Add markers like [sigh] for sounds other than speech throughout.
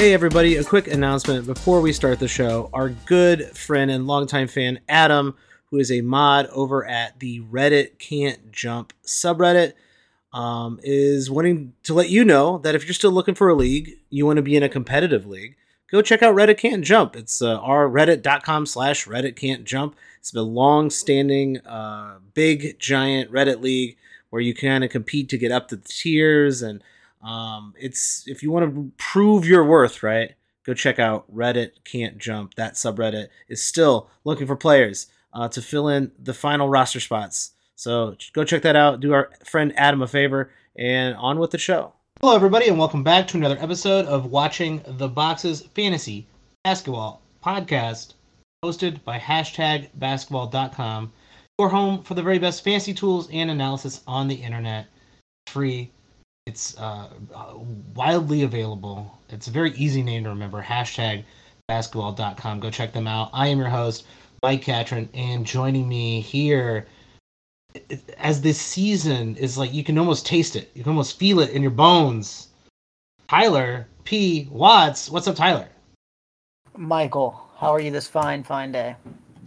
Hey, everybody, a quick announcement before we start the show. Our good friend and longtime fan, Adam, who is a mod over at the Reddit Can't Jump subreddit, um, is wanting to let you know that if you're still looking for a league, you want to be in a competitive league, go check out Reddit Can't Jump. It's uh, our reddit.com slash Reddit Can't Jump. It's a long standing, uh, big, giant Reddit league where you kind of compete to get up to the tiers. And um, it's if you want to prove your worth, right? Go check out Reddit Can't Jump. That subreddit is still looking for players uh, to fill in the final roster spots. So go check that out. Do our friend Adam a favor and on with the show. Hello, everybody, and welcome back to another episode of Watching the Boxes Fantasy Basketball Podcast, hosted by hashtag basketball.com, your home for the very best fantasy tools and analysis on the internet. Free. It's uh, wildly available. It's a very easy name to remember. Hashtag basketball.com. Go check them out. I am your host, Mike Catron, and joining me here as this season is like you can almost taste it. You can almost feel it in your bones. Tyler P. Watts. What's up, Tyler? Michael, how are you this fine, fine day?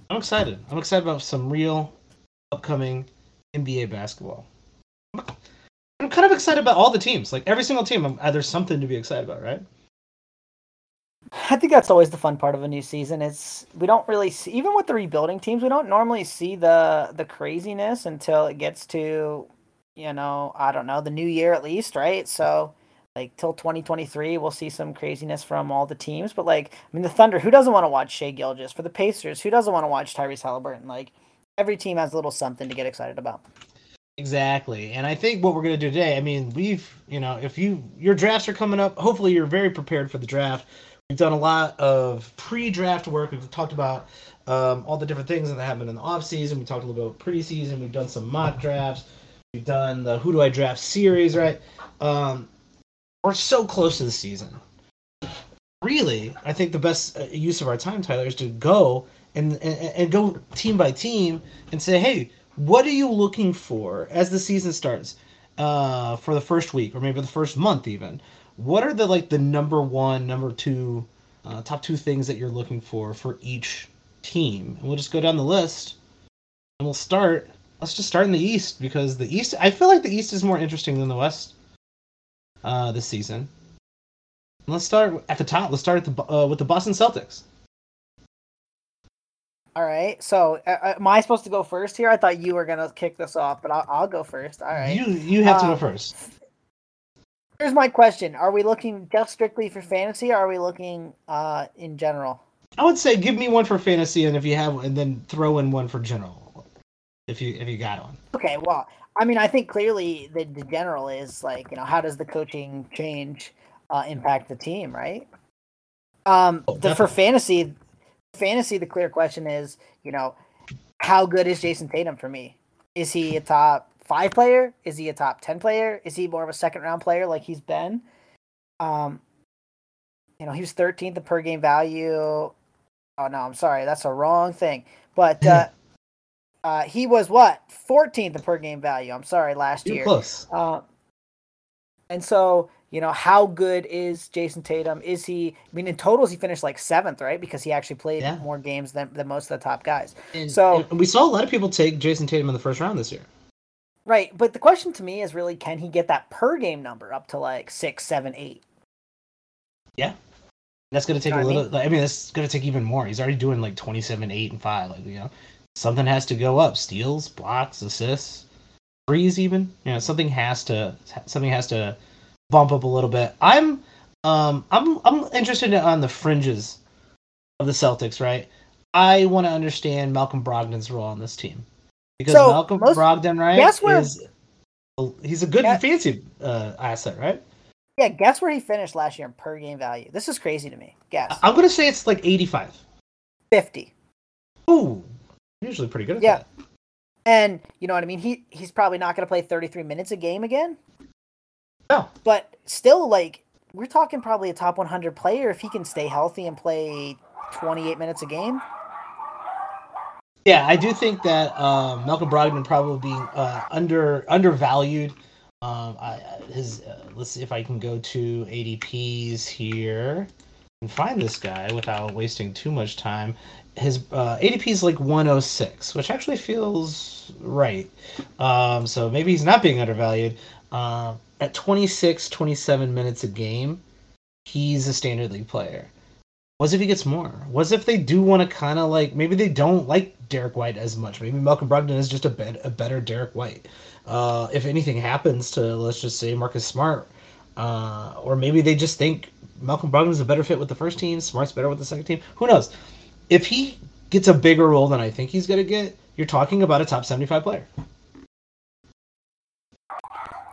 I'm excited. I'm excited about some real upcoming NBA basketball. Kind of excited about all the teams. Like every single team, I'm, uh, there's something to be excited about, right? I think that's always the fun part of a new season. It's we don't really see even with the rebuilding teams, we don't normally see the the craziness until it gets to, you know, I don't know, the new year at least, right? So like till 2023 we'll see some craziness from all the teams but like i mean the thunder who doesn't want to watch Shai Gilgeous? for the pacers who doesn't want to watch tyrese halliburton like every team has a little something to get excited about exactly and i think what we're going to do today i mean we've you know if you your drafts are coming up hopefully you're very prepared for the draft We've done a lot of pre-draft work. We've talked about um, all the different things that happened in the off season. We talked a little bit about preseason. We've done some mock drafts. We've done the Who Do I Draft series, right? Um, we're so close to the season. Really, I think the best uh, use of our time, Tyler, is to go and, and, and go team by team and say, hey, what are you looking for as the season starts uh, for the first week or maybe the first month even? what are the like the number one, number two, uh, top two things that you're looking for for each team? And we'll just go down the list, and we'll start. Let's just start in the East because the East. I feel like the East is more interesting than the West uh, this season. let's start at the top. Let's start the uh, with the Boston Celtics. All right. So, uh, uh, am I supposed to go first here? I thought you were gonna kick this off, but I'll, I'll go first. All right. You you have to go um, first here's my question: Are we looking just strictly for fantasy, or are we looking uh, in general? I would say give me one for fantasy, and if you have, and then throw in one for general, if you if you got one. Okay, well, I mean, I think clearly the, the general is like, you know, how does the coaching change uh, impact the team, right? Um, oh, the, for fantasy, fantasy, the clear question is, you know, how good is Jayson Tatum for me? Is he a top five player? Is he a top ten player? Is he more of a second round player like he's been? Um, you know, he was 13th in per game value. Oh no, I'm sorry, that's a wrong thing. But uh, [laughs] uh, he was what 14th in per game value. I'm sorry, last You're year. Close. Uh, and so you know, how good is Jayson Tatum? Is he? I mean, in totals, he finished like seventh, right? Because he actually played yeah. more games than, than most of the top guys. And, so and we saw a lot of people take Jayson Tatum in the first round this year. Right, but the question to me is really, can he get that per game number up to like six, seven, eight? Yeah, that's gonna take you know a little. I mean? I mean, that's gonna take even more. He's already doing like twenty-seven, eight, and five. Like you know, something has to go up. Steals, blocks, assists, threes, even. You know, something has to something has to bump up a little bit. I'm um I'm I'm interested on the fringes of the Celtics. Right, I want to understand Malcolm Brogdon's role on this team because so Malcolm most, Brogdon, right? Guess where is, he's a good guess, fancy uh, asset, right? Yeah, guess where he finished last year in per game value. This is crazy to me. Guess. I'm gonna say it's like 85. 50. Ooh, usually pretty good yeah. That. And you know what I mean? He he's probably not gonna play 33 minutes a game again. No. But still, like we're talking probably a top 100 player if he can stay healthy and play 28 minutes a game. Yeah, I do think that um, Malcolm Brogdon probably being uh, under undervalued Um, I, his uh, let's see if I can go to ADPs here and find this guy without wasting too much time. His uh, ADP is like 106, which actually feels right. Um, so maybe he's not being undervalued. Uh, at 26, 27 minutes a game, he's a standard league player. What if he gets more? What if they do want to kind of like maybe they don't like Derrick White as much? Maybe Malcolm Brogdon is just a, bed, a better Derrick White. Uh, if anything happens to let's just say Marcus Smart, uh, or maybe they just think Malcolm Brogdon is a better fit with the first team, Smart's better with the second team. Who knows? If he gets a bigger role than I think he's to get, you're talking about a top 75 player.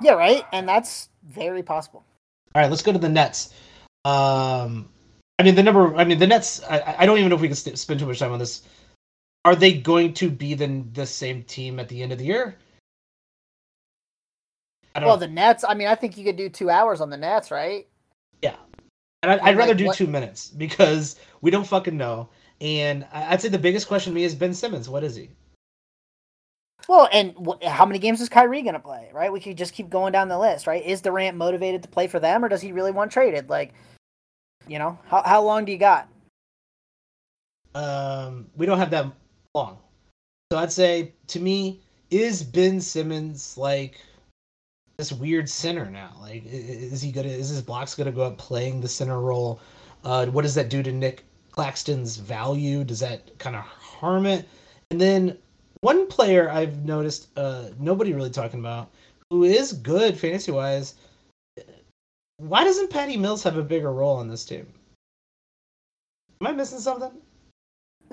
Yeah, right. And that's very possible. All right, let's go to the Nets. Um, I mean, the number. I mean, the Nets. I, I don't even know if we can st- spend too much time on this. Are they going to be the the same team at the end of the year? well, know. the Nets. I mean, I think you could do two hours on the Nets, right? Yeah, and I'd, I'd rather do what? two minutes [laughs] because we don't fucking know. And I'd say the biggest question to me is Ben Simmons. What is he? Well, and wh- how many games is Kyrie going to play, right? We could just keep going down the list, right? Is Durant motivated to play for them, or does he really want traded? Like, you know, how how long do you got? Um, we don't have that long, so I'd say to me, is Ben Simmons like this weird center now? Like, is he gonna is his blocks gonna go up playing the center role? Uh, what does that do to Nic Claxton's value? Does that kind of harm it? And then one player I've noticed uh, nobody really talking about who is good fantasy wise. Why doesn't Patty Mills have a bigger role on this team? Am I missing something?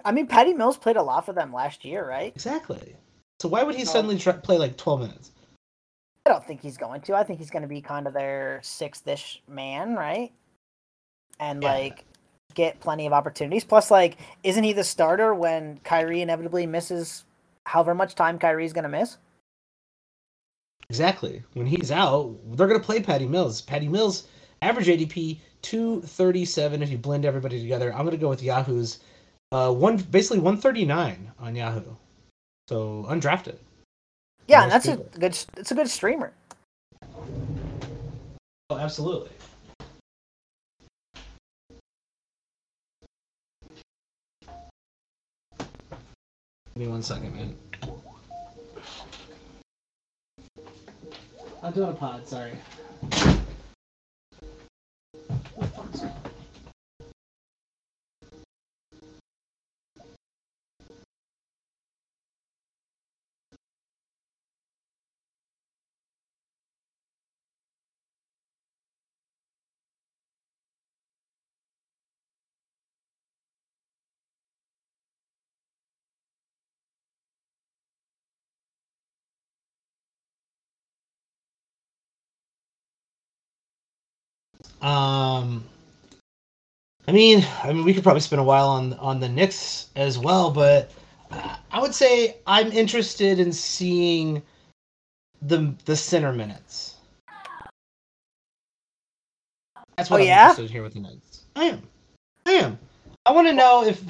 I mean, Patty Mills played a lot for them last year, right? Exactly. So why would he suddenly try, play like 12 minutes? I don't think he's going to. I think he's going to be kind of their sixth-ish man, right? And yeah. like get plenty of opportunities. Plus, like, isn't he the starter when Kyrie inevitably misses however much time Kyrie's going to miss? Exactly. When he's out, they're going to play Patty Mills. Patty Mills, average ADP 237 if you blend everybody together. I'm going to go with Yahoo's uh one basically 139 on Yahoo. So undrafted. Yeah, and that's people. a good it's a good streamer. Oh, absolutely. Give me one second, man. I'm doing a pod, sorry. Um, I mean, I mean, we could probably spend a while on on the Knicks as well, but I would say I'm interested in seeing the the center minutes. That's what oh, I'm yeah? interested in here with the Knicks. I am. I am. I want to know if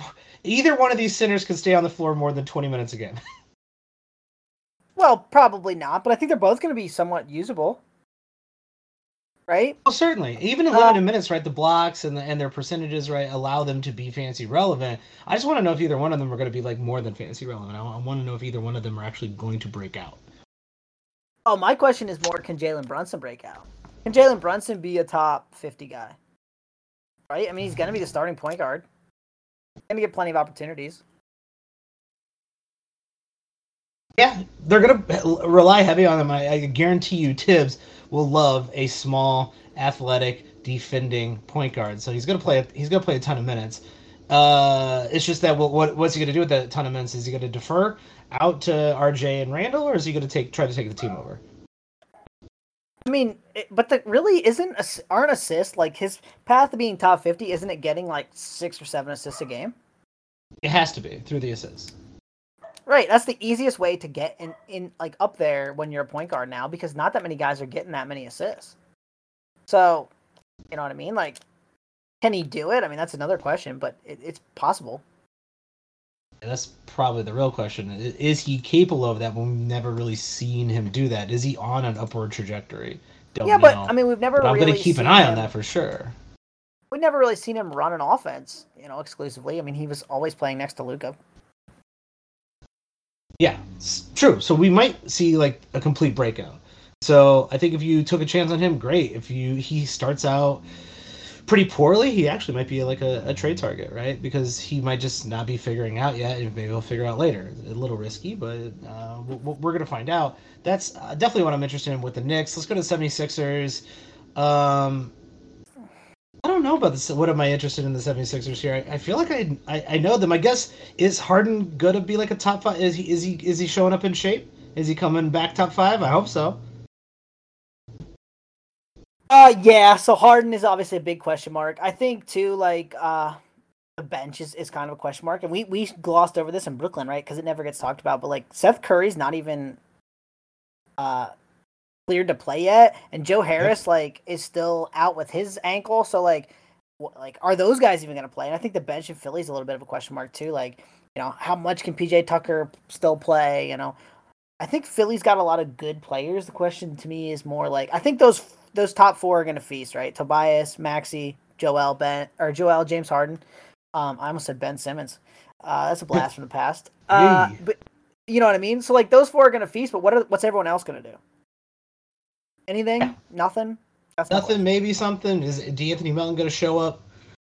either one of these centers can stay on the floor more than 20 minutes again. [laughs] well, probably not, but I think they're both going to be somewhat usable right? Well, certainly, even in limited minutes, right? The blocks and the, and their percentages, right, allow them to be fantasy relevant. I just want to know if either one of them are going to be like more than fantasy relevant. I, I want to know if either one of them are actually going to break out. Oh, my question is more: Can Jalen Brunson break out? Can Jalen Brunson be a top fifty guy? Right? I mean, he's going to be the starting point guard. He's going to get plenty of opportunities. Yeah, they're going to rely heavy on him. I, I guarantee you, Thibs will love a small, athletic, defending point guard. So he's gonna play. He's gonna play a ton of minutes. Uh, it's just that what what's he gonna do with that ton of minutes? Is he gonna defer out to RJ and Randle, or is he gonna take try to take the team over? I mean, it, but the really isn't aren't assists like his path to being top fifty? Isn't it getting like six or seven assists a game? It has to be through the assists. Right, that's the easiest way to get in, in like up there when you're a point guard now because not that many guys are getting that many assists. So, you know what I mean? Like, can he do it? I mean, that's another question, but it, it's possible. that's probably the real question. Is he capable of that when we've never really seen him do that? Is he on an upward trajectory? Don't yeah, but I mean, we've never. But I'm going to keep an eye him, on that for sure. We've never really seen him run an offense, you know, exclusively. I mean, he was always playing next to Luka. Yeah, true. So we might see like a complete breakout. So I think if you took a chance on him, great. If you he starts out pretty poorly, he actually might be like a, a, trade target, right? Because he might just not be figuring out yet, and maybe he'll figure out later. A little risky, but uh, we're going to find out. That's uh, definitely what I'm interested in with the Knicks. Let's go to the 76ers. Um, I don't know about this. What am I interested in the 76ers here? I, I feel like I, I, I know them. I guess is Harden to be like a top five? Is he is he is he showing up in shape? Is he coming back top five? I hope so. Uh, yeah. So Harden is obviously a big question mark. I think too, like uh, the bench is, is kind of a question mark, and we we glossed over this in Brooklyn, right? Because it never gets talked about. But like Seth Curry's not even uh cleared to play yet, and Joe Harris yep. like is still out with his ankle. So like, like are those guys even going to play? And I think the bench in Philly is a little bit of a question mark too. Like, you know, how much can PJ Tucker still play? You know, I think Philly's got a lot of good players. The question to me is more like I think those those top four are going to feast, right? Tobias, Maxey, Joel, Ben, or Joel, James Harden. Um, I almost said Ben Simmons. Uh, that's a blast from the past. [laughs] Uh, but you know what I mean. So like those four are going to feast, but what are, what's everyone else going to do? Anything? Nothing. That's Nothing. Maybe something. Is De'Anthony Melton going to show up?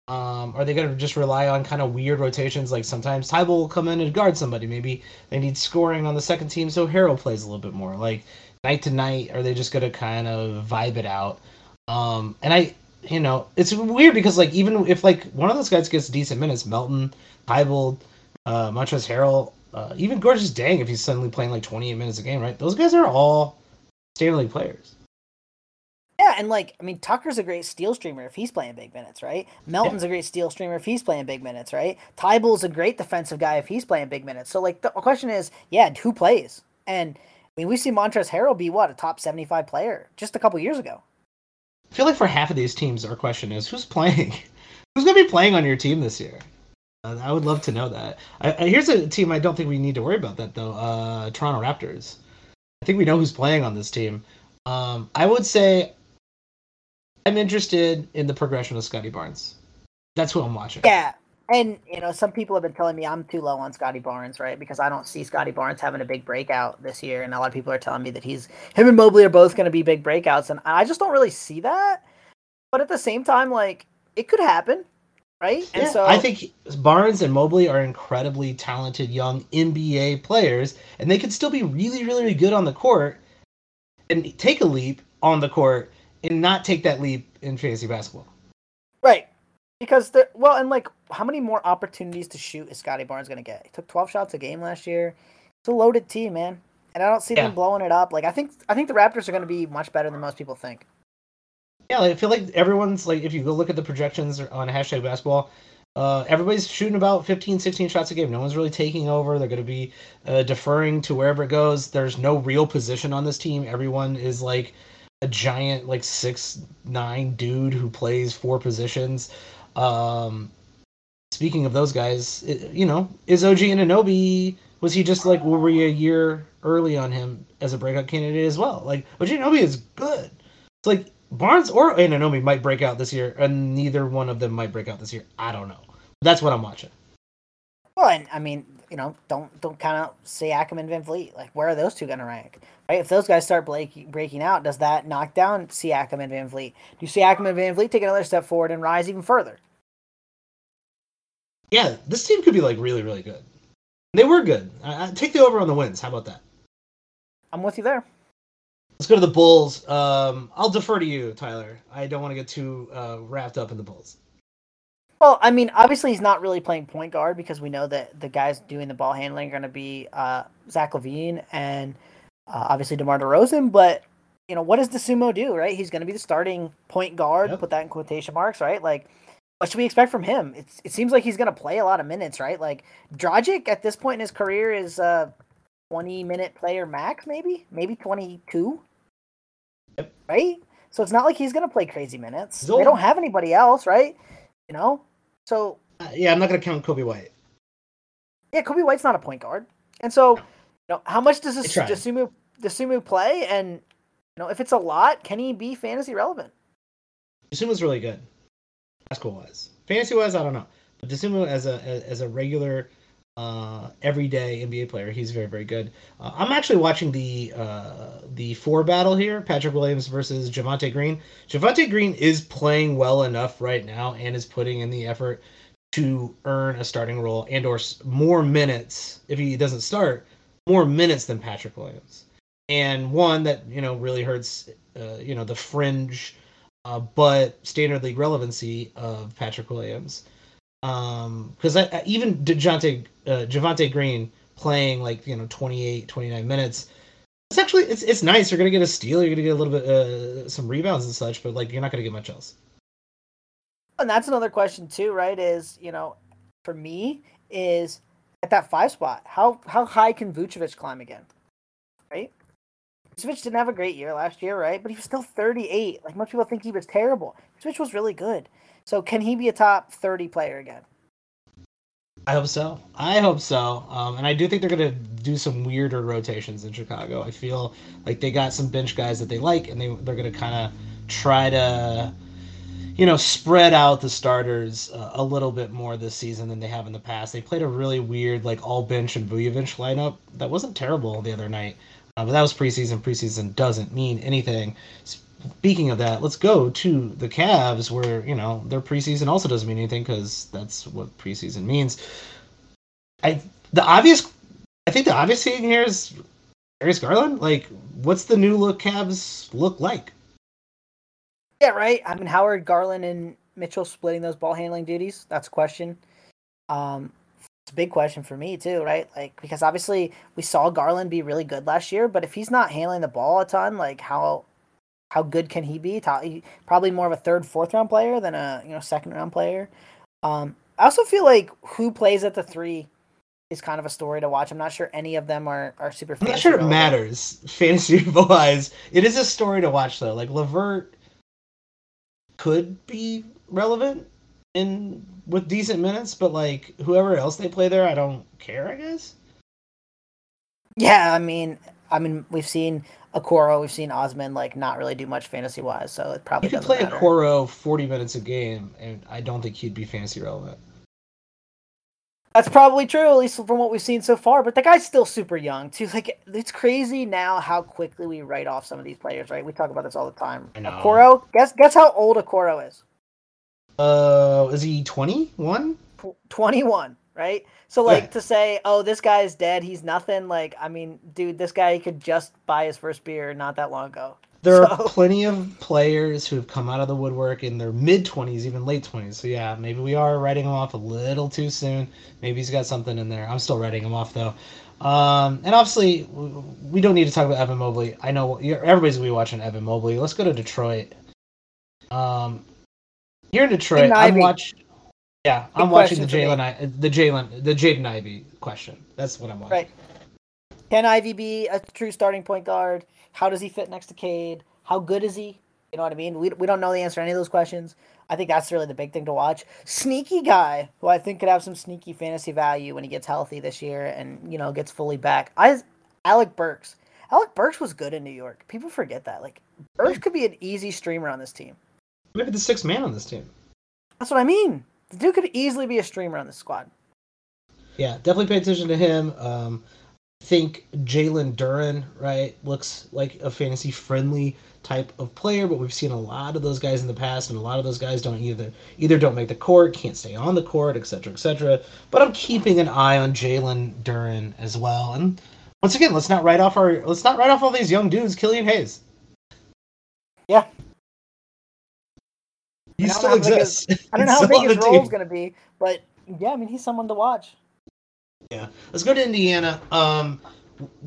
Um, are they going to just rely on kind of weird rotations? Like sometimes Thybulle will come in and guard somebody. Maybe they need scoring on the second team, so Harrell plays a little bit more. Like night to night, are they just going to kind of vibe it out? Um, and I, you know, it's weird because like even if like one of those guys gets decent minutes, Melton, Thybulle, uh, Montrezl Harrell, uh, even Georges Niang, if he's suddenly playing like 28 minutes a game, right? Those guys are all Stanley players. And like I mean, Tucker's a great steal streamer if he's playing big minutes, right? Melton's yeah. a great steal streamer if he's playing big minutes, right? Thybulle's a great defensive guy if he's playing big minutes. So like the question is, yeah, who plays? And I mean, we see Montrezl Harrell be what a top seventy-five player just a couple years ago. I feel like for half of these teams, our question is who's playing? [laughs] who's going to be playing on your team this year? Uh, I would love to know that. I, I, here's a team I don't think we need to worry about that though. Uh, Toronto Raptors. I think we know who's playing on this team. Um, I would say I'm interested in the progression of Scottie Barnes. That's who I'm watching. Yeah. And you know, some people have been telling me I'm too low on Scottie Barnes, right? Because I don't see Scottie Barnes having a big breakout this year, and a lot of people are telling me that he's him and Mobley are both going to be big breakouts, and I just don't really see that. But at the same time, like it could happen, right? Yeah, and so I think Barnes and Mobley are incredibly talented young NBA players, and they could still be really, really, really good on the court and take a leap on the court and not take that leap in fantasy basketball. Right. Because the well, and like, how many more opportunities to shoot is Scottie Barnes going to get? He took 12 shots a game last year. It's a loaded team, man, and I don't see yeah. them blowing it up. Like, I think I think the Raptors are going to be much better than most people think. Yeah, like, I feel like everyone's like, if you go look at the projections on hashtag basketball, uh, everybody's shooting about 15, 16 shots a game. No one's really taking over. They're going to be uh, deferring to wherever it goes. There's no real position on this team. Everyone is like a giant like six nine dude who plays four positions. Um, speaking of those guys, it, you know, is OG Anunoby was he just like were we a year early on him as a breakout candidate as well? Like OG Anunoby is good. It's like Barnes or Anunoby might break out this year, and neither one of them might break out this year. I don't know. That's what I'm watching. Well, and I mean, you know, don't don't count out Siakam and VanVleet. Like, where are those two going to rank? Right? If those guys start break, breaking out, does that knock down Siakam and VanVleet? Do you Siakam and VanVleet take another step forward and rise even further? Yeah, this team could be like really, really good. They were good. Uh, take the over on the wins. How about that? I'm with you there. Let's go to the Bulls. Um, I'll defer to you, Tyler. I don't want to get too uh, wrapped up in the Bulls. Well, I mean, obviously he's not really playing point guard because we know that the guys doing the ball handling are going to be uh, Zach LaVine and uh, obviously DeMar DeRozan. But you know, what does Dosunmu do? Right, he's going to be the starting point guard. Yep. Put that in quotation marks, right? Like, what should we expect from him? It's, it seems like he's going to play a lot of minutes, right? Like Dragic at this point in his career is a twenty minute player max, maybe, maybe twenty two. Yep. Right. So it's not like he's going to play crazy minutes. They don't have anybody else, right? You know, so uh, yeah, I'm not gonna count Coby White. Yeah, Coby White's not a point guard, and so you know how much does this Dosunmu Dosunmu play, and you know if it's a lot, can he be fantasy relevant? Dosunmu's really good, basketball wise. Fantasy wise, I don't know, but Dosunmu as a as a regular uh, everyday NBA player. He's very, very good. Uh, I'm actually watching the uh, the four battle here: Patrick Williams versus Javonte Green. Javonte Green is playing well enough right now and is putting in the effort to earn a starting role and or more minutes if he doesn't start more minutes than Patrick Williams. And one that you know really hurts, uh, you know, the fringe, uh, but standard league relevancy of Patrick Williams because I, even Dejounte uh, Javonte Green playing like you know 28 29 minutes it's actually it's it's nice. You're gonna get a steal. You're gonna get a little bit uh some rebounds and such but like you're not gonna get much else. And that's another question too right is you know for me is at that five spot how how high can Vucevic climb again? Right Vucevic didn't have a great year last year right but he was still 38 like most people think he was terrible Vucevic was really good so can he be a top 30 player again? I hope so. I hope so. Um, and I do think they're going to do some weirder rotations in Chicago. I feel like they got some bench guys that they like, and they, they're going to kind of try to, you know, spread out the starters uh, a little bit more this season than they have in the past. They played a really weird, like, all bench and Vucevic lineup that wasn't terrible the other night. Uh, but that was preseason. Preseason doesn't mean anything speaking of that, let's go to the Cavs, where you know their preseason also doesn't mean anything because that's what preseason means. I the obvious, I think the obvious thing here is Darius Garland. Like, what's the new look Cavs look like? Yeah, right. I mean, Howard, Garland, and Mitchell splitting those ball handling duties. That's a question. Um, it's a big question for me too, right? Like because obviously we saw Garland be really good last year, but if he's not handling the ball a ton, like how how good can he be? Probably more of a third, fourth round player than a you know second round player. Um, I also feel like who plays at the three is kind of a story to watch. I'm not sure any of them are are super. I'm not sure it matters [laughs] fantasy wise. It is a story to watch though. Like LeVert could be relevant in with decent minutes, but like whoever else they play there, I don't care. I guess. Yeah, I mean, I mean, we've seen Okoro, we've seen Osman like not really do much fantasy wise, so it probably you could play matter. Okoro forty minutes a game, and I don't think he'd be fantasy relevant. That's probably true, at least from what we've seen so far. But the guy's still super young too. Like it's crazy now how quickly we write off some of these players. Right? We talk about this all the time. Okoro, guess guess how old Okoro is. Uh, is he twenty one? Twenty one right? So like to say, oh, this guy's dead, he's nothing. Like, I mean, dude, this guy could just buy his first beer not that long ago. There [laughs] so... are plenty of players who have come out of the woodwork in their mid twenties, even late twenties. So yeah, maybe we are writing him off a little too soon. Maybe he's got something in there. I'm still writing him off though. Um, and obviously, we don't need to talk about Evan Mobley. I know everybody's gonna be watching Evan Mobley. Let's go to Detroit. Um, here in Detroit, I'm watching. Yeah, I'm watching the Jalen, the Jalen, the Jaden Ivey question. That's what I'm watching. Right. Can Ivey be a true starting point guard? How does he fit next to Cade? How good is he? You know what I mean? We, we don't know the answer to any of those questions. I think that's really the big thing to watch. Sneaky guy who I think could have some sneaky fantasy value when he gets healthy this year and you know gets fully back. I Alec Burks. Alec Burks was good in New York. People forget that. Like Burks could be an easy streamer on this team. Maybe the sixth man on this team. That's what I mean. The dude could easily be a streamer on the squad. Yeah, definitely pay attention to him. Um, I think Jalen Duren, right, looks like a fantasy friendly type of player, but we've seen a lot of those guys in the past, and a lot of those guys don't either either don't make the court, can't stay on the court, etc., etc. But I'm keeping an eye on Jalen Duren as well. And once again, let's not write off our let's not write off all these young dudes. Killian Hayes. Yeah, he still exists. His, I don't know how big his role is going to be, but yeah, I mean, he's someone to watch. Yeah, let's go to Indiana. Um,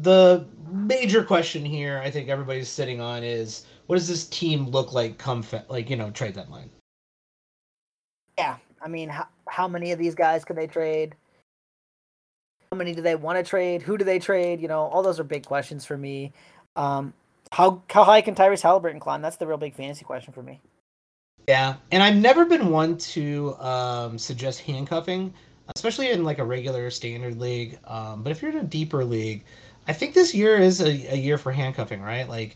the major question here, I think everybody's sitting on is what does this team look like come fe- like you know trade deadline? Yeah, I mean, how how many of these guys can they trade? How many do they want to trade? Who do they trade? You know, all those are big questions for me. Um, how how high can Tyrese Halliburton climb? That's the real big fantasy question for me. Yeah, and I've never been one to um, suggest handcuffing especially in like a regular standard league. Um, but if you're in a deeper league, I think this year is a, a year for handcuffing, right? Like,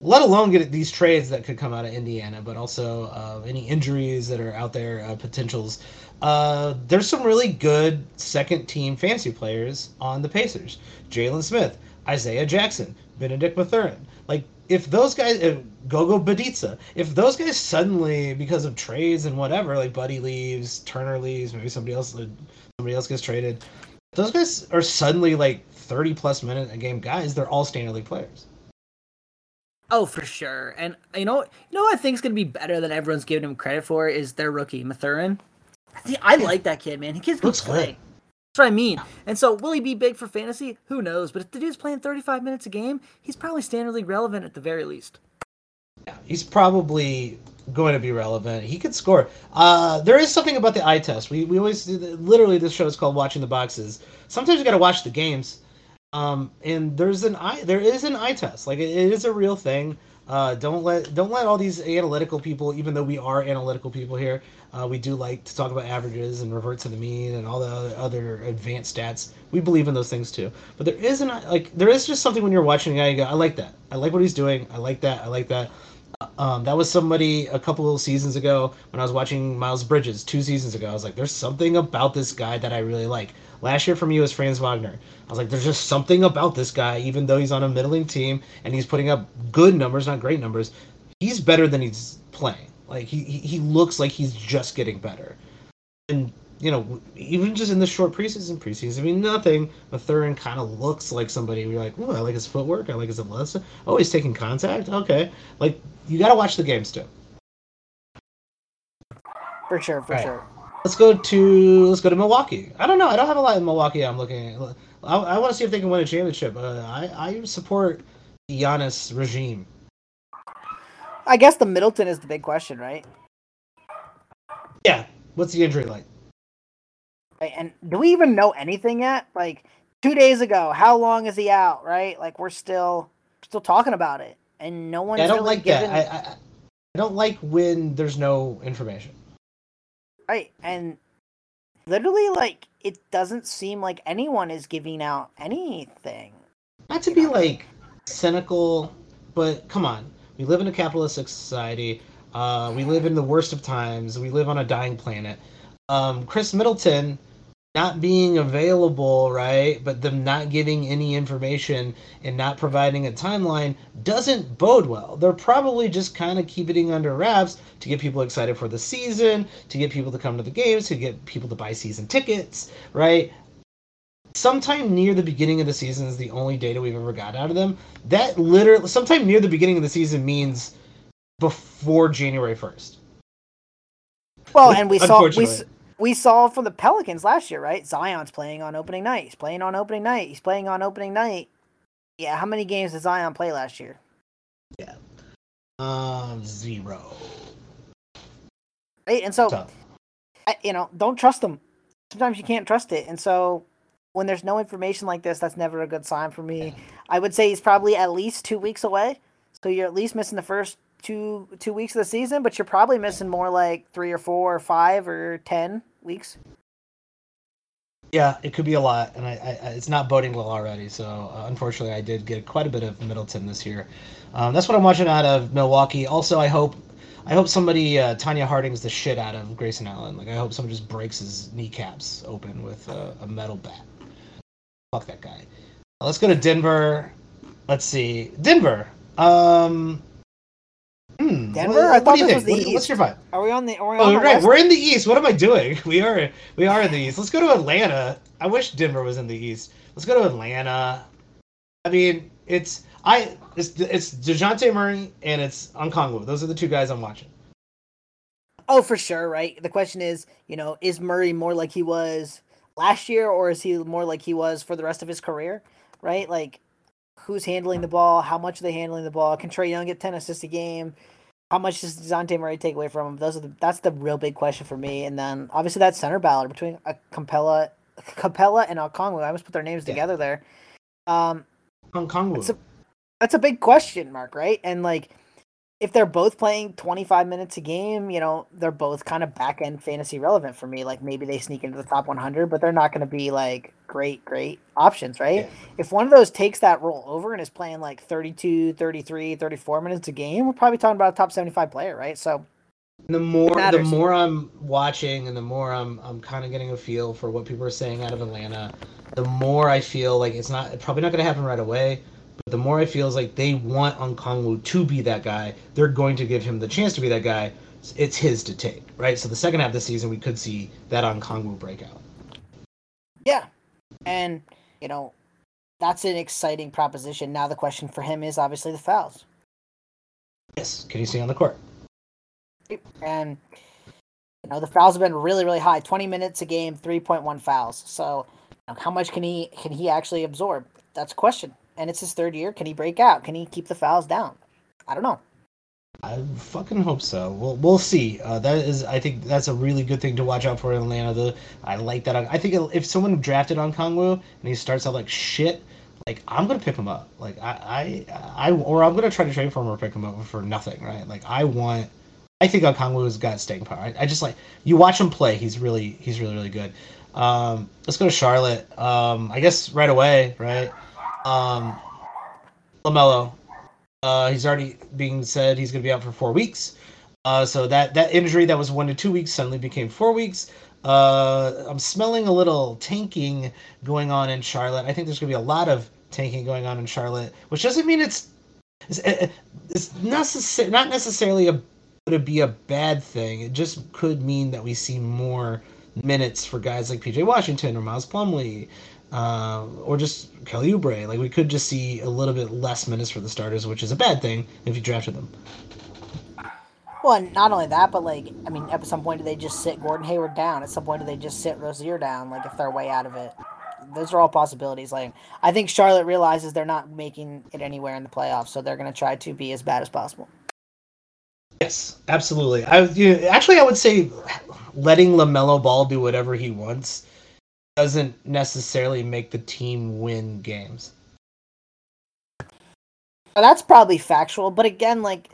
let alone get these trades that could come out of Indiana, but also uh, any injuries that are out there, uh, potentials. Uh, there's some really good second team fantasy players on the Pacers. Jalen Smith, Isaiah Jackson, Bennedict Mathurin. Like if those guys, if Goga Bitadze, if those guys suddenly because of trades and whatever, like Buddy leaves, Turner leaves, maybe somebody else, somebody else gets traded, those guys are suddenly like 30 plus minute a game guys. They're all standard league players. Oh, for sure. And you know, you know what I think is going to be better than everyone's giving him credit for is their rookie Mathurin. See, I like that kid, man. He kid's looks good. That's what I mean. And so, will he be big for fantasy? Who knows? But if the dude's playing 35 minutes a game, he's probably standard league relevant at the very least. Yeah, he's probably going to be relevant. He could score. Uh, there is something about the eye test. We, we always do the, literally this show is called watching the boxes. Sometimes you got to watch the games. Um, and there's an eye there is an eye test. Like it, it is a real thing. Uh, don't let don't let all these analytical people, even though we are analytical people here, uh, we do like to talk about averages and revert to the mean and all the other, advanced stats. We believe in those things too. But there isn't like there is just something when you're watching a guy, you go, I like that. I like what he's doing. I like that. I like that. Um, that was somebody a couple of seasons ago when I was watching Miles Bridges two seasons ago. I was like, there's something about this guy that I really like. Last year for me was Franz Wagner. I was like, there's just something about this guy, even though he's on a middling team and he's putting up good numbers, not great numbers. He's better than he's playing. Like he he looks like he's just getting better. And you know, even just in the short preseason, preseason, I mean, nothing. Mathurin kind of looks like somebody. You're like, oh, I like his footwork. I like his athleticism. Oh, he's taking contact. Okay, like you got to watch the games too. For sure, for right. sure. Let's go to let's go to Milwaukee. I don't know. I don't have a lot in Milwaukee. I'm looking. At. I, I want to see if they can win a championship. Uh, I I support the Giannis regime. I guess the Middleton is the big question, right? Yeah. What's the injury like? And do we even know anything yet? Like two days ago, how long is he out? Right? Like we're still still talking about it, and no one. Yeah, I don't really like given... that. I, I I don't like when there's no information. Right, and literally, like it doesn't seem like anyone is giving out anything. Not to be like cynical, but come on, we live in a capitalistic society. Uh, we live in the worst of times. We live on a dying planet. Um, Khris Middleton not being available, right? But them not giving any information and not providing a timeline doesn't bode well. They're probably just kind of keeping it under wraps to get people excited for the season, to get people to come to the games, to get people to buy season tickets, right? Sometime near the beginning of the season is the only data we've ever got out of them. That literally, sometime near the beginning of the season means before January 1st. Well, and we saw we we saw from the Pelicans last year, right? Zion's playing on opening night. He's playing on opening night. He's playing on opening night. Yeah, how many games did Zion play last year? Yeah. Um, zero. Right, and so, I, you know, don't trust them. Sometimes you can't trust it, and so when there's no information like this, that's never a good sign for me. I would say he's probably at least two weeks away. So you're at least missing the first two two weeks of the season, but you're probably missing more like three or four or five or ten weeks. Yeah, it could be a lot, and I, I it's not boding well already. So uh, unfortunately, I did get quite a bit of Middleton this year. Um, that's what I'm watching out of Milwaukee. Also, I hope I hope somebody uh, Tonya Harding's the shit out of Grayson Allen. Like I hope someone just breaks his kneecaps open with a, a metal bat. Fuck that guy. Let's go to Denver. Let's see, Denver. Um. Denver. What, I what do you think? What, what's your vibe? Are we on the? Are we oh, on right. West? We're in the East. What am I doing? [laughs] We are. We are in the East. Let's go to Atlanta. I wish Denver was in the East. Let's go to Atlanta. I mean, it's I. It's it's Dejounte Murray and it's Okongwu. Those are the two guys I'm watching. Oh, for sure, right. The question is, you know, is Murray more like he was last year, or is he more like he was for the rest of his career? Right, like who's handling the ball, how much are they handling the ball? Can Trae Young get ten assists a game? How much does Dejounte Murray take away from him? Those are the, that's the real big question for me. And then obviously that center battle between a uh, Capela, Capela and Okongwu. I almost put their names yeah. together there. Um, Okongwu. That's a, that's a big question mark, right? And like if they're both playing 25 minutes a game, you know, they're both kind of back end fantasy relevant for me. Like maybe they sneak into the top 100, but they're not going to be like great, great options, right? Yeah. If one of those takes that role over and is playing like 32, 33, 34 minutes a game, we're probably talking about a top 75 player, right? So the more the more I'm watching and the more I'm I'm kind of getting a feel for what people are saying out of Atlanta, the more I feel like it's not probably not going to happen right away but the more I feel is like they want Okongwu to be that guy. They're going to give him the chance to be that guy. It's his to take, right? So the second half of the season, we could see that Okongwu breakout. Yeah, and you know that's an exciting proposition. Now the question for him is obviously the fouls. Yes, can you see on the court? And you know the fouls have been really, really high. Twenty minutes a game, three point one fouls. So you know, how much can he can he actually absorb? That's a question and it's his third year. Can he break out? Can he keep the fouls down? I don't know. I fucking hope so. We'll we'll see. Uh, that is, I think that's a really good thing to watch out for in Atlanta. The I like that. I think if someone drafted Okongwu and he starts out like shit, like I'm gonna pick him up. Like I I, I or I'm gonna try to trade for him or pick him up for nothing. Right? Like I want. I think on Okongwu's got staying power. I, I just like you watch him play. He's really he's really really good. Um, let's go to Charlotte. Um, I guess right away. Right. Um, Lamelo, uh, he's already being said he's going to be out for four weeks. Uh, so that that injury that was one to two weeks suddenly became four weeks. Uh, I'm smelling a little tanking going on in Charlotte. I think there's going to be a lot of tanking going on in Charlotte, which doesn't mean it's it's, it's necessar- not necessarily a to be a bad thing. It just could mean that we see more minutes for guys like PJ Washington or Miles Plumlee uh, or just Kelly Oubre. Like we could just see a little bit less minutes for the starters, which is a bad thing if you drafted them. Well, not only that, but like I mean, at some point do they just sit Gordon Hayward down? At some point do they just sit Rozier down? Like if they're way out of it, those are all possibilities. Like I think Charlotte realizes they're not making it anywhere in the playoffs, so they're going to try to be as bad as possible. Yes, absolutely. I you know, actually I would say letting Lamelo Ball do whatever he wants doesn't necessarily make the team win games. Well, that's probably factual, but again, like,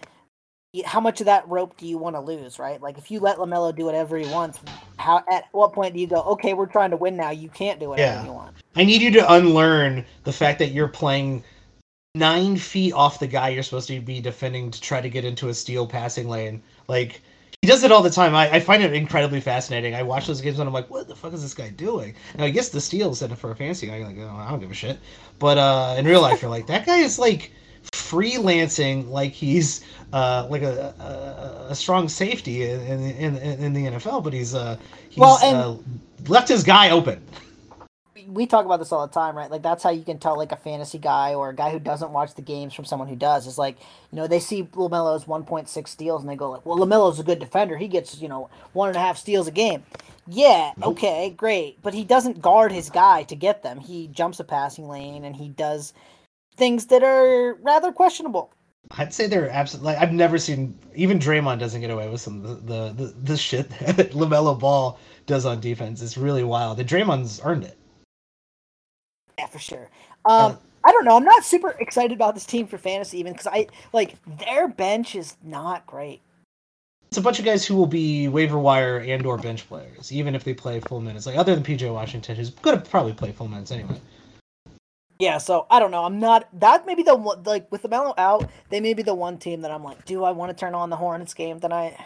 how much of that rope do you want to lose, right? Like, if you let Lamelo do whatever he wants, how at what point do you go, okay, we're trying to win now? You can't do whatever yeah. you want. I need you to unlearn the fact that you're playing nine feet off the guy you're supposed to be defending to try to get into a steal passing lane. Like, he does it all the time. I, I find it incredibly fascinating. I watch those games and I'm like, what the fuck is this guy doing? And I guess the steals and for a fancy guy, like, oh, I don't give a shit. But uh, in real life, you're like, that guy is like freelancing like he's uh, like a, a, a, strong safety in, in, in, in the NFL, but he's uh, he's well, and- uh, left his guy open we talk about this all the time, right? Like that's how you can tell like a fantasy guy or a guy who doesn't watch the games from someone who does. Is like you know they see Lamelo's 1.6 steals and they go like, well, Lamelo's a good defender. He gets you know one and a half steals a game. Yeah, nope. okay, great, but he doesn't guard his guy to get them. He jumps a passing lane and he does things that are rather questionable. I'd say they're absolutely. Like, I've never seen even Draymond doesn't get away with some the the, the, the shit [laughs] that Lamelo Ball does on defense. It's really wild. The Draymond's earned it. Yeah, for sure. Um, I don't know. I'm not super excited about this team for fantasy even because I like their bench is not great. It's a bunch of guys who will be waiver wire and or bench players, even if they play full minutes. Like other than PJ Washington, who's gonna probably play full minutes anyway. Yeah, so I don't know. I'm not that maybe the one like with the Melo out, they may be the one team that I'm like, do I want to turn on the Hornets game tonight?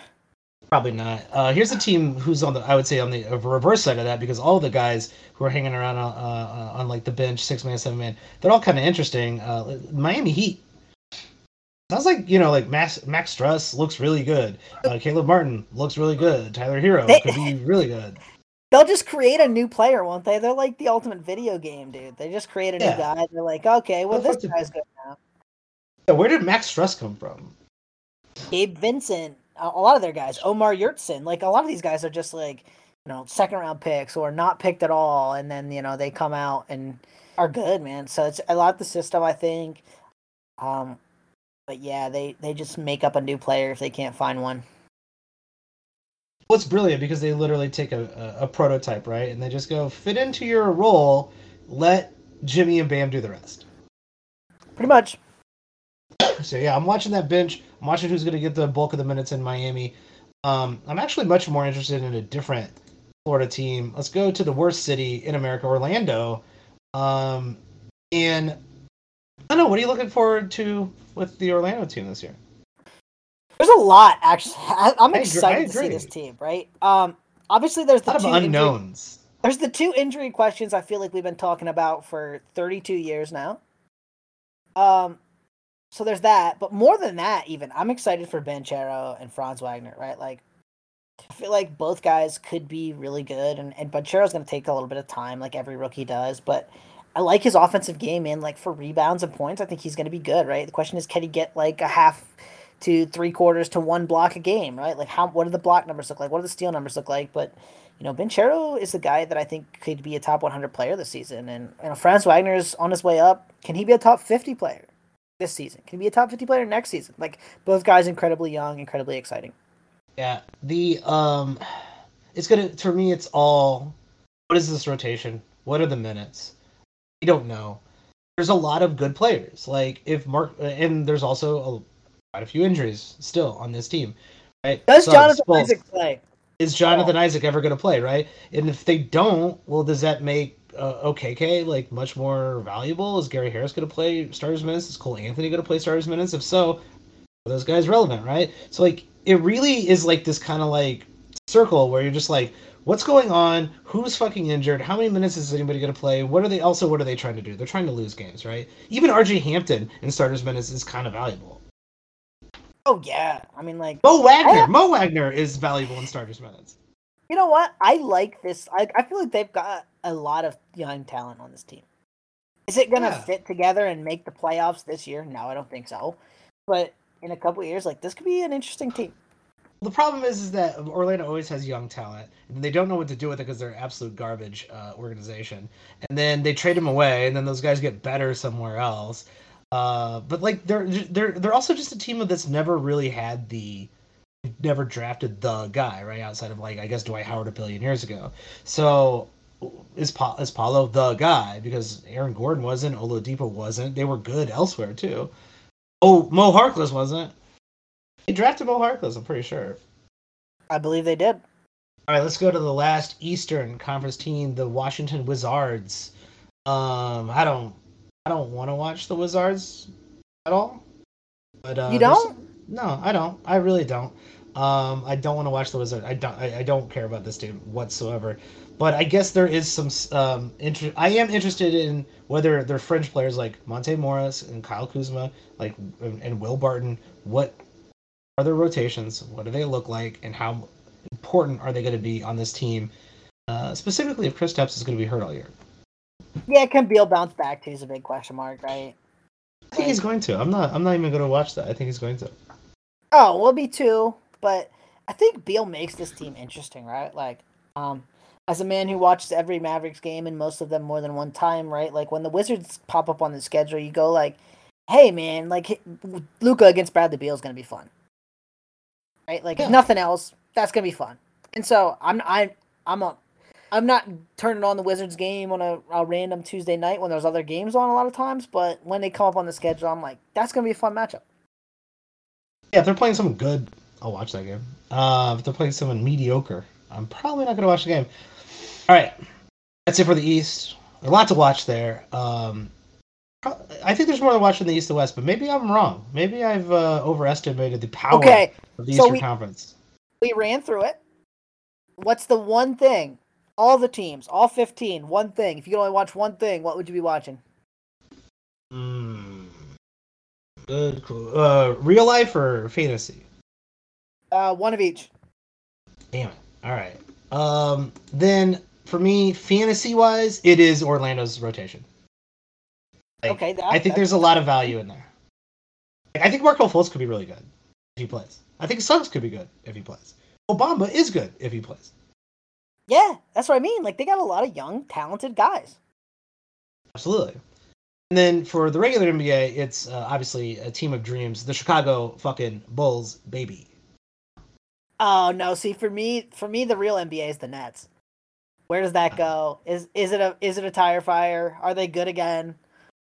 Probably not. Uh, here's a team who's on the I would say on the reverse side of that because all the guys who are hanging around uh, uh, on like the bench, six man, seven man, they're all kind of interesting. Uh, Miami Heat. Sounds like you know, like Max Max Strus looks really good. Uh, Caleb Martin looks really good. Tyler Herro they, could be really good. They'll just create a new player, won't they? They're like the ultimate video game, dude. They just create a yeah. new guy. They're like, okay, well, this guy's good now. Yeah, where did Max Strus come from? Gabe Vincent, a lot of their guys, Omar Yurtseven, like a lot of these guys are just like, you know, second round picks or not picked at all, and then you know they come out and are good, man. So it's a lot of the system, I think. Um, but yeah, they they just make up a new player if they can't find one. Well, it's brilliant because they literally take a, a, a prototype, right, and they just go fit into your role. Let Jimmy and Bam do the rest. Pretty much. So yeah, I'm watching that bench. I'm watching who's going to get the bulk of the minutes in Miami. Um, I'm actually much more interested in a different Florida team. Let's go to the worst city in America, Orlando. Um, and I don't know. What are you looking forward to with the Orlando team this year? There's a lot actually. [laughs] I, am excited to see this team. Right. Um. Obviously, there's A the lot of two injury- unknowns. there's the two injury questions I feel like we've been talking about for 32 years now. Um, so there's that, but more than that, even I'm excited for Banchero and Franz Wagner, right? Like, I feel like both guys could be really good, and and Banchero's going to take a little bit of time, like every rookie does, but. I like his offensive game, man. Like for rebounds and points, I think he's going to be good, right? The question is, can he get like a half to three quarters to one block a game, right? Like how what do the block numbers look like? What do the steal numbers look like? But you know, Banchero is the guy that I think could be a top 100 player this season, and you know, Franz Wagner is on his way up. Can he be a top 50 player this season? Can he be a top 50 player next season? Like both guys, incredibly young, incredibly exciting. Yeah, the um, it's gonna for me. It's all. What is this rotation? What are the minutes? We don't know. There's a lot of good players. Like if Mark, and there's also a, quite a few injuries still on this team. Right? Does Suggs, Jonathan. Isaac play? Is Jonathan Isaac ever going to play? Right? And if they don't, well, does that make uh, Okeke like much more valuable? Is Gary Harris going to play starters minutes? Is Cole Anthony going to play starters minutes? If so, are those guys relevant? Right? So like it really is like this kind of like circle where you're just like, what's going on? Who's fucking injured? How many minutes is anybody going to play? What are they also? What are they trying to do? They're trying to lose games, right? Even RJ Hampton in starters minutes is kind of valuable. Oh yeah, I mean like Mo Wagner, I- Mo Wagner is valuable in starters minutes. you know what? I like this. I I feel like they've got a lot of young talent on this team. Is it gonna Yeah. fit together and make the playoffs this year? No, I don't think so. But in a couple of years, like this could be an interesting team. The problem is, is that Orlando always has young talent, and they don't know what to do with it because they're an absolute garbage uh, organization. And then they trade them away, and then those guys get better somewhere else. Uh, but like they're they're they're also just a team that's never really had the never drafted the guy right outside of like I guess Dwight Howard a billion years ago. So is pa- is Paolo the guy because Aaron Gordon wasn't, Oladipo wasn't. They were good elsewhere too. Oh, Mo Harkless wasn't. They drafted Mo Harkless, I'm pretty sure. I believe they did. All right, let's go to the last Eastern Conference team, the Washington Wizards. Um, I don't, I don't want to watch the Wizards at all. But uh, You don't? No, I don't. I really don't. Um, I don't want to watch the Wizards. I don't. I, I don't care about this team whatsoever. But I guess there is some um interest. I am interested in whether their fringe players like Monte Morris and Kyle Kuzma, like and, and Will Barton. What are their rotations? What do they look like? And how important are they going to be on this team? Uh, specifically, if Kristaps is going to be hurt all year. Yeah, can Beal bounce back to is a big question mark, right? I think he's going to. I'm not. I'm not even going to watch that. I think he's going to. Oh, we'll be two, but I think Beal makes this team interesting, right? Like, um, as a man who watches every Mavericks game and most of them more than one time, right? Like when the Wizards pop up on the schedule, you go like, "Hey, man, like Luka against Bradley Beal is gonna be fun." right? Like Yeah. if nothing else, that's gonna be fun. And so I'm I'm I'm a I'm not turning on the Wizards game on a, a random Tuesday night when there's other games on a lot of times, but when they come up on the schedule, I'm like, that's gonna be a fun matchup. Yeah, if they're playing someone good, I'll watch that game. Uh, if they're playing someone mediocre, I'm probably not going to watch the game. All right, that's it for the East. A lot to watch there. Um, I think there's more to watch in the East and West, but maybe I'm wrong. Maybe I've uh, overestimated the power Okay, of the so Eastern we- Conference. we ran through it. What's the one thing? All the teams, all 15, one thing. If you could only watch one thing, what would you be watching? Mm, good. Cool. Uh, real life or fantasy? Uh, one of each. Damn it. All right. Um, then for me, fantasy wise, it is Orlando's rotation. Like, Okay, that, I think there's a lot of value in there. Like, I think Markelle Fultz could be really good if he plays. I think Suggs could be good if he plays. Bamba is good if he plays. Yeah, that's what I mean. Like they got a lot of young, talented guys. Absolutely. And then for the regular NBA, it's uh, obviously a team of dreams. The Chicago fucking Bulls, baby. Oh no! See, for me, for me, the real NBA is the Nets. Where does that go? Is is it a is it a tire fire? Are they good again?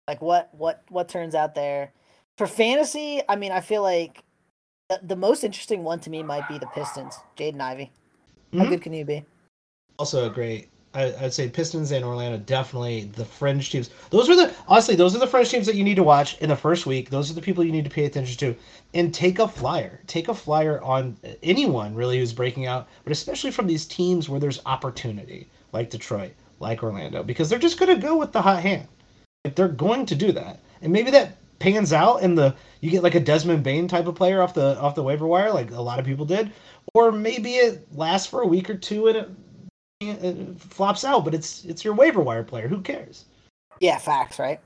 Like what what what turns out there? For fantasy, I mean, I feel like the, the most interesting one to me might be the Pistons. Jaden Ivey. How Mhm. good can you be? Also a great. I, I'd say Pistons and Orlando definitely the fringe teams. Those are the honestly those are the fringe teams that you need to watch in the first week. Those are the people you need to pay attention to, and take a flyer. Take a flyer on anyone really who's breaking out, but especially from these teams where there's opportunity, like Detroit, like Orlando, because they're just to go with the hot hand. Like they're going to do that, and maybe that pans out, and the you get like a Desmond Bane type of player off the off the waiver wire, like a lot of people did, or maybe it lasts for a week or two and it it flops out, but it's it's your waiver wire player. Who cares? Yeah, facts, right?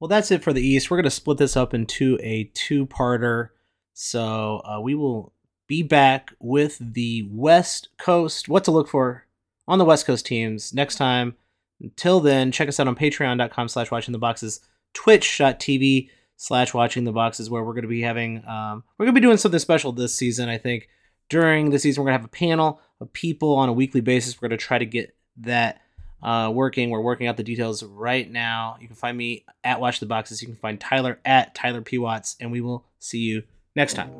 Well, that's it for the East. We're going to split this up into a two parter. So uh, we will be back with the West Coast, what to look for on the West Coast teams next time. Until then, check us out on patreon.com slash watching the boxes, twitch.tv slash watching the boxes, where we're going to be having, um, we're going to be doing something special this season, I think. During the season, we're going to have a panel of people on a weekly basis. We're going to try to get that uh, working. We're working out the details right now. You can find me at Watch the Boxes. You can find Tyler at Tyler P. Watts, and we will see you next time.